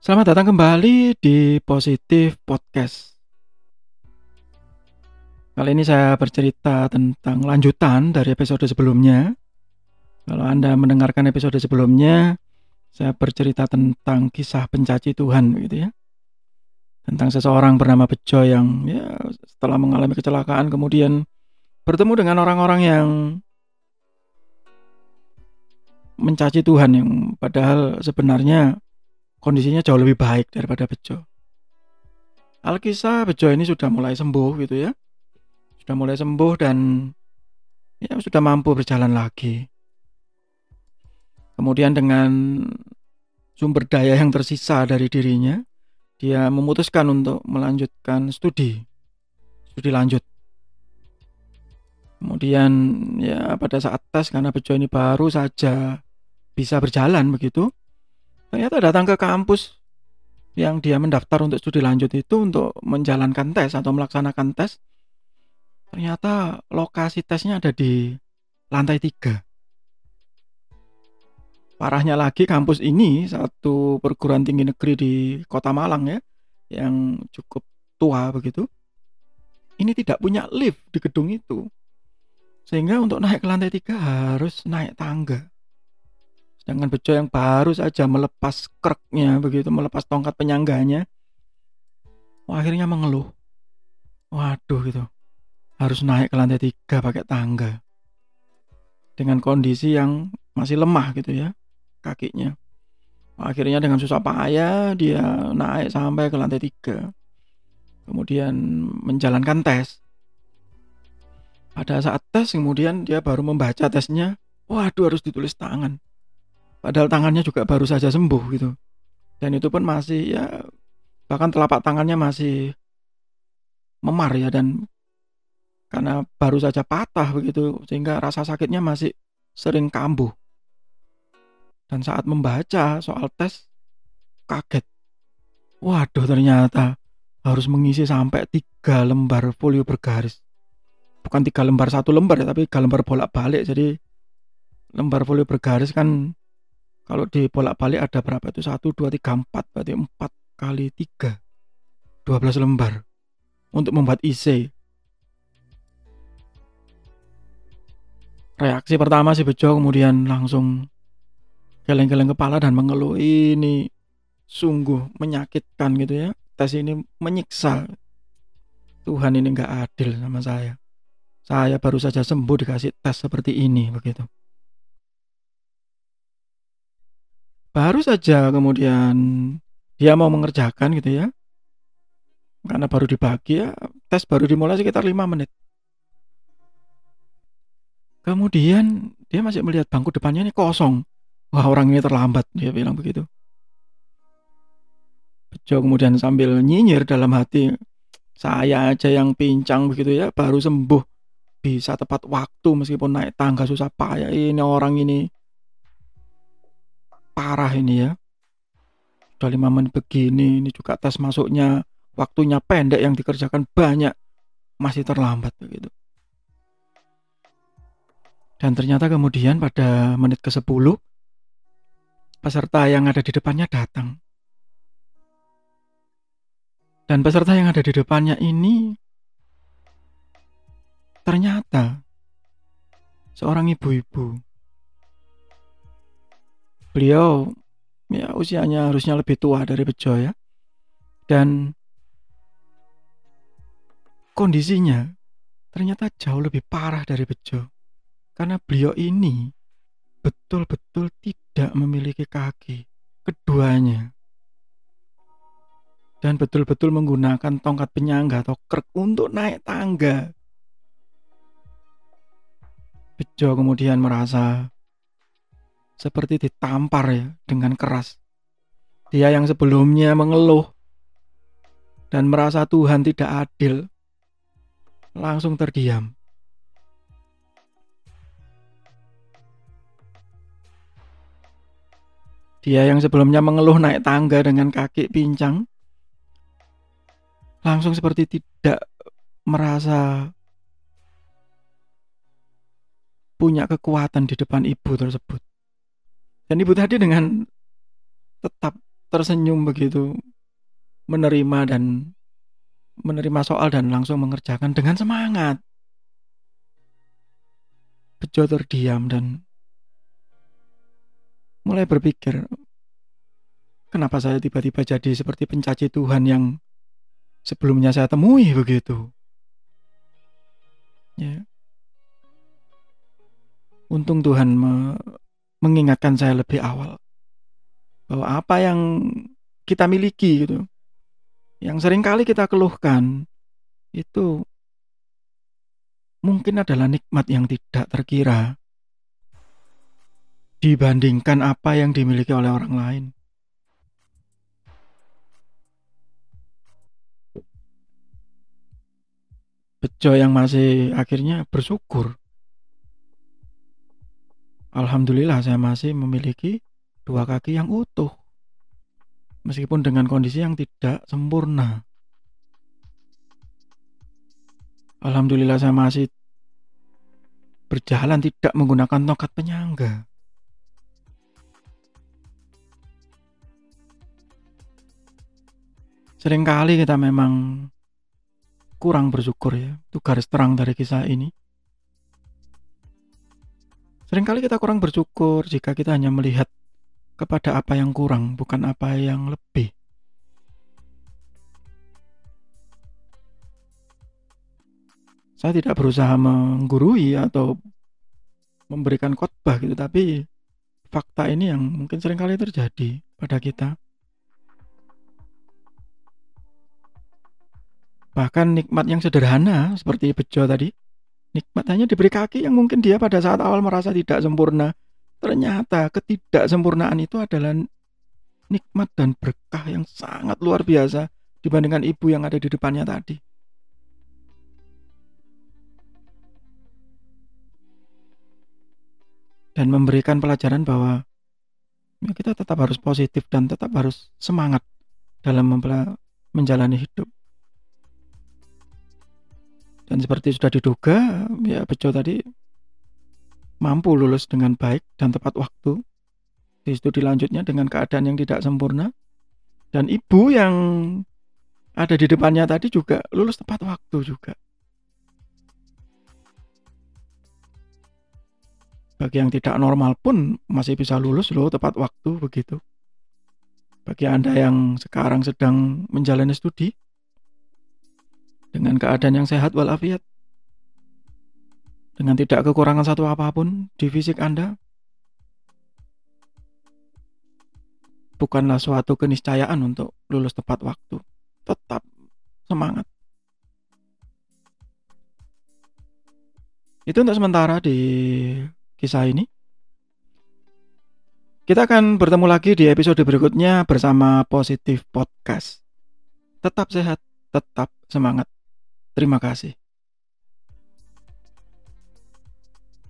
Selamat datang kembali di Positif Podcast. Kali ini saya bercerita tentang lanjutan dari episode sebelumnya. Kalau Anda mendengarkan episode sebelumnya, saya bercerita tentang kisah pencaci Tuhan gitu ya. Tentang seseorang bernama Bejo yang ya setelah mengalami kecelakaan kemudian bertemu dengan orang-orang yang mencaci Tuhan yang padahal sebenarnya kondisinya jauh lebih baik daripada Bejo. Alkisah Bejo ini sudah mulai sembuh gitu ya. Sudah mulai sembuh dan ya sudah mampu berjalan lagi. Kemudian dengan sumber daya yang tersisa dari dirinya, dia memutuskan untuk melanjutkan studi. Studi lanjut. Kemudian ya pada saat tes karena Bejo ini baru saja bisa berjalan begitu. Ternyata datang ke kampus yang dia mendaftar untuk studi lanjut itu untuk menjalankan tes atau melaksanakan tes. Ternyata lokasi tesnya ada di lantai tiga. Parahnya lagi kampus ini satu perguruan tinggi negeri di kota Malang ya yang cukup tua begitu. Ini tidak punya lift di gedung itu. Sehingga untuk naik ke lantai tiga harus naik tangga. Sedangkan Bejo yang baru saja melepas kreknya begitu, melepas tongkat penyangganya, oh, akhirnya mengeluh. Waduh gitu, harus naik ke lantai tiga pakai tangga. Dengan kondisi yang masih lemah gitu ya, kakinya. Akhirnya dengan susah payah dia naik sampai ke lantai tiga. Kemudian menjalankan tes. Pada saat tes kemudian dia baru membaca tesnya. Waduh harus ditulis tangan. Padahal tangannya juga baru saja sembuh gitu. Dan itu pun masih ya bahkan telapak tangannya masih memar ya dan karena baru saja patah begitu sehingga rasa sakitnya masih sering kambuh. Dan saat membaca soal tes kaget. Waduh ternyata harus mengisi sampai tiga lembar folio bergaris. Bukan tiga lembar satu lembar ya, tapi tiga lembar bolak-balik. Jadi lembar folio bergaris kan kalau di bolak-balik ada berapa itu? 1, 2, 3, 4. Berarti 4 kali 3. 12 lembar. Untuk membuat IC. Reaksi pertama si Bejo kemudian langsung geleng-geleng kepala dan mengeluh ini sungguh menyakitkan gitu ya. Tes ini menyiksa. Tuhan ini nggak adil sama saya. Saya baru saja sembuh dikasih tes seperti ini begitu. Baru saja kemudian dia mau mengerjakan gitu ya. Karena baru dibagi ya, tes baru dimulai sekitar 5 menit. Kemudian dia masih melihat bangku depannya ini kosong. Wah orang ini terlambat, dia bilang begitu. Bejo kemudian sambil nyinyir dalam hati, saya aja yang pincang begitu ya, baru sembuh. Bisa tepat waktu meskipun naik tangga susah payah. Ini orang ini parah ini ya. Sudah lima menit begini, ini juga tes masuknya waktunya pendek yang dikerjakan banyak, masih terlambat begitu. Dan ternyata kemudian pada menit ke-10 peserta yang ada di depannya datang. Dan peserta yang ada di depannya ini ternyata seorang ibu-ibu beliau ya usianya harusnya lebih tua dari Bejo ya. Dan kondisinya ternyata jauh lebih parah dari Bejo. Karena beliau ini betul-betul tidak memiliki kaki keduanya. Dan betul-betul menggunakan tongkat penyangga atau krek untuk naik tangga. Bejo kemudian merasa seperti ditampar ya dengan keras. Dia yang sebelumnya mengeluh dan merasa Tuhan tidak adil langsung terdiam. Dia yang sebelumnya mengeluh naik tangga dengan kaki pincang langsung seperti tidak merasa punya kekuatan di depan ibu tersebut. Dan Ibu tadi dengan tetap tersenyum begitu menerima dan menerima soal dan langsung mengerjakan dengan semangat. Bejo terdiam dan mulai berpikir, kenapa saya tiba-tiba jadi seperti pencaci Tuhan yang sebelumnya saya temui begitu. Ya. Untung Tuhan me mengingatkan saya lebih awal bahwa apa yang kita miliki gitu yang sering kali kita keluhkan itu mungkin adalah nikmat yang tidak terkira dibandingkan apa yang dimiliki oleh orang lain. Bejo yang masih akhirnya bersyukur. Alhamdulillah saya masih memiliki dua kaki yang utuh meskipun dengan kondisi yang tidak sempurna. Alhamdulillah saya masih berjalan tidak menggunakan tongkat penyangga. Seringkali kita memang kurang bersyukur ya. Itu garis terang dari kisah ini. Seringkali kita kurang bersyukur jika kita hanya melihat kepada apa yang kurang, bukan apa yang lebih. Saya tidak berusaha menggurui atau memberikan khotbah gitu, tapi fakta ini yang mungkin sering kali terjadi pada kita. Bahkan nikmat yang sederhana seperti bejo tadi, nikmat hanya diberi kaki yang mungkin dia pada saat awal merasa tidak sempurna, Ternyata ketidaksempurnaan itu adalah nikmat dan berkah yang sangat luar biasa dibandingkan ibu yang ada di depannya tadi. Dan memberikan pelajaran bahwa ya kita tetap harus positif dan tetap harus semangat dalam menjalani hidup. Dan seperti sudah diduga, ya Bejo tadi mampu lulus dengan baik dan tepat waktu. Di situ dilanjutnya dengan keadaan yang tidak sempurna. Dan ibu yang ada di depannya tadi juga lulus tepat waktu juga. Bagi yang tidak normal pun masih bisa lulus loh tepat waktu begitu. Bagi Anda yang sekarang sedang menjalani studi dengan keadaan yang sehat walafiat, dengan tidak kekurangan satu apa pun di fisik Anda, bukanlah suatu keniscayaan untuk lulus tepat waktu. Tetap semangat. Itu untuk sementara di kisah ini. Kita akan bertemu lagi di episode berikutnya bersama Positif Podcast. Tetap sehat, tetap semangat. Terima kasih.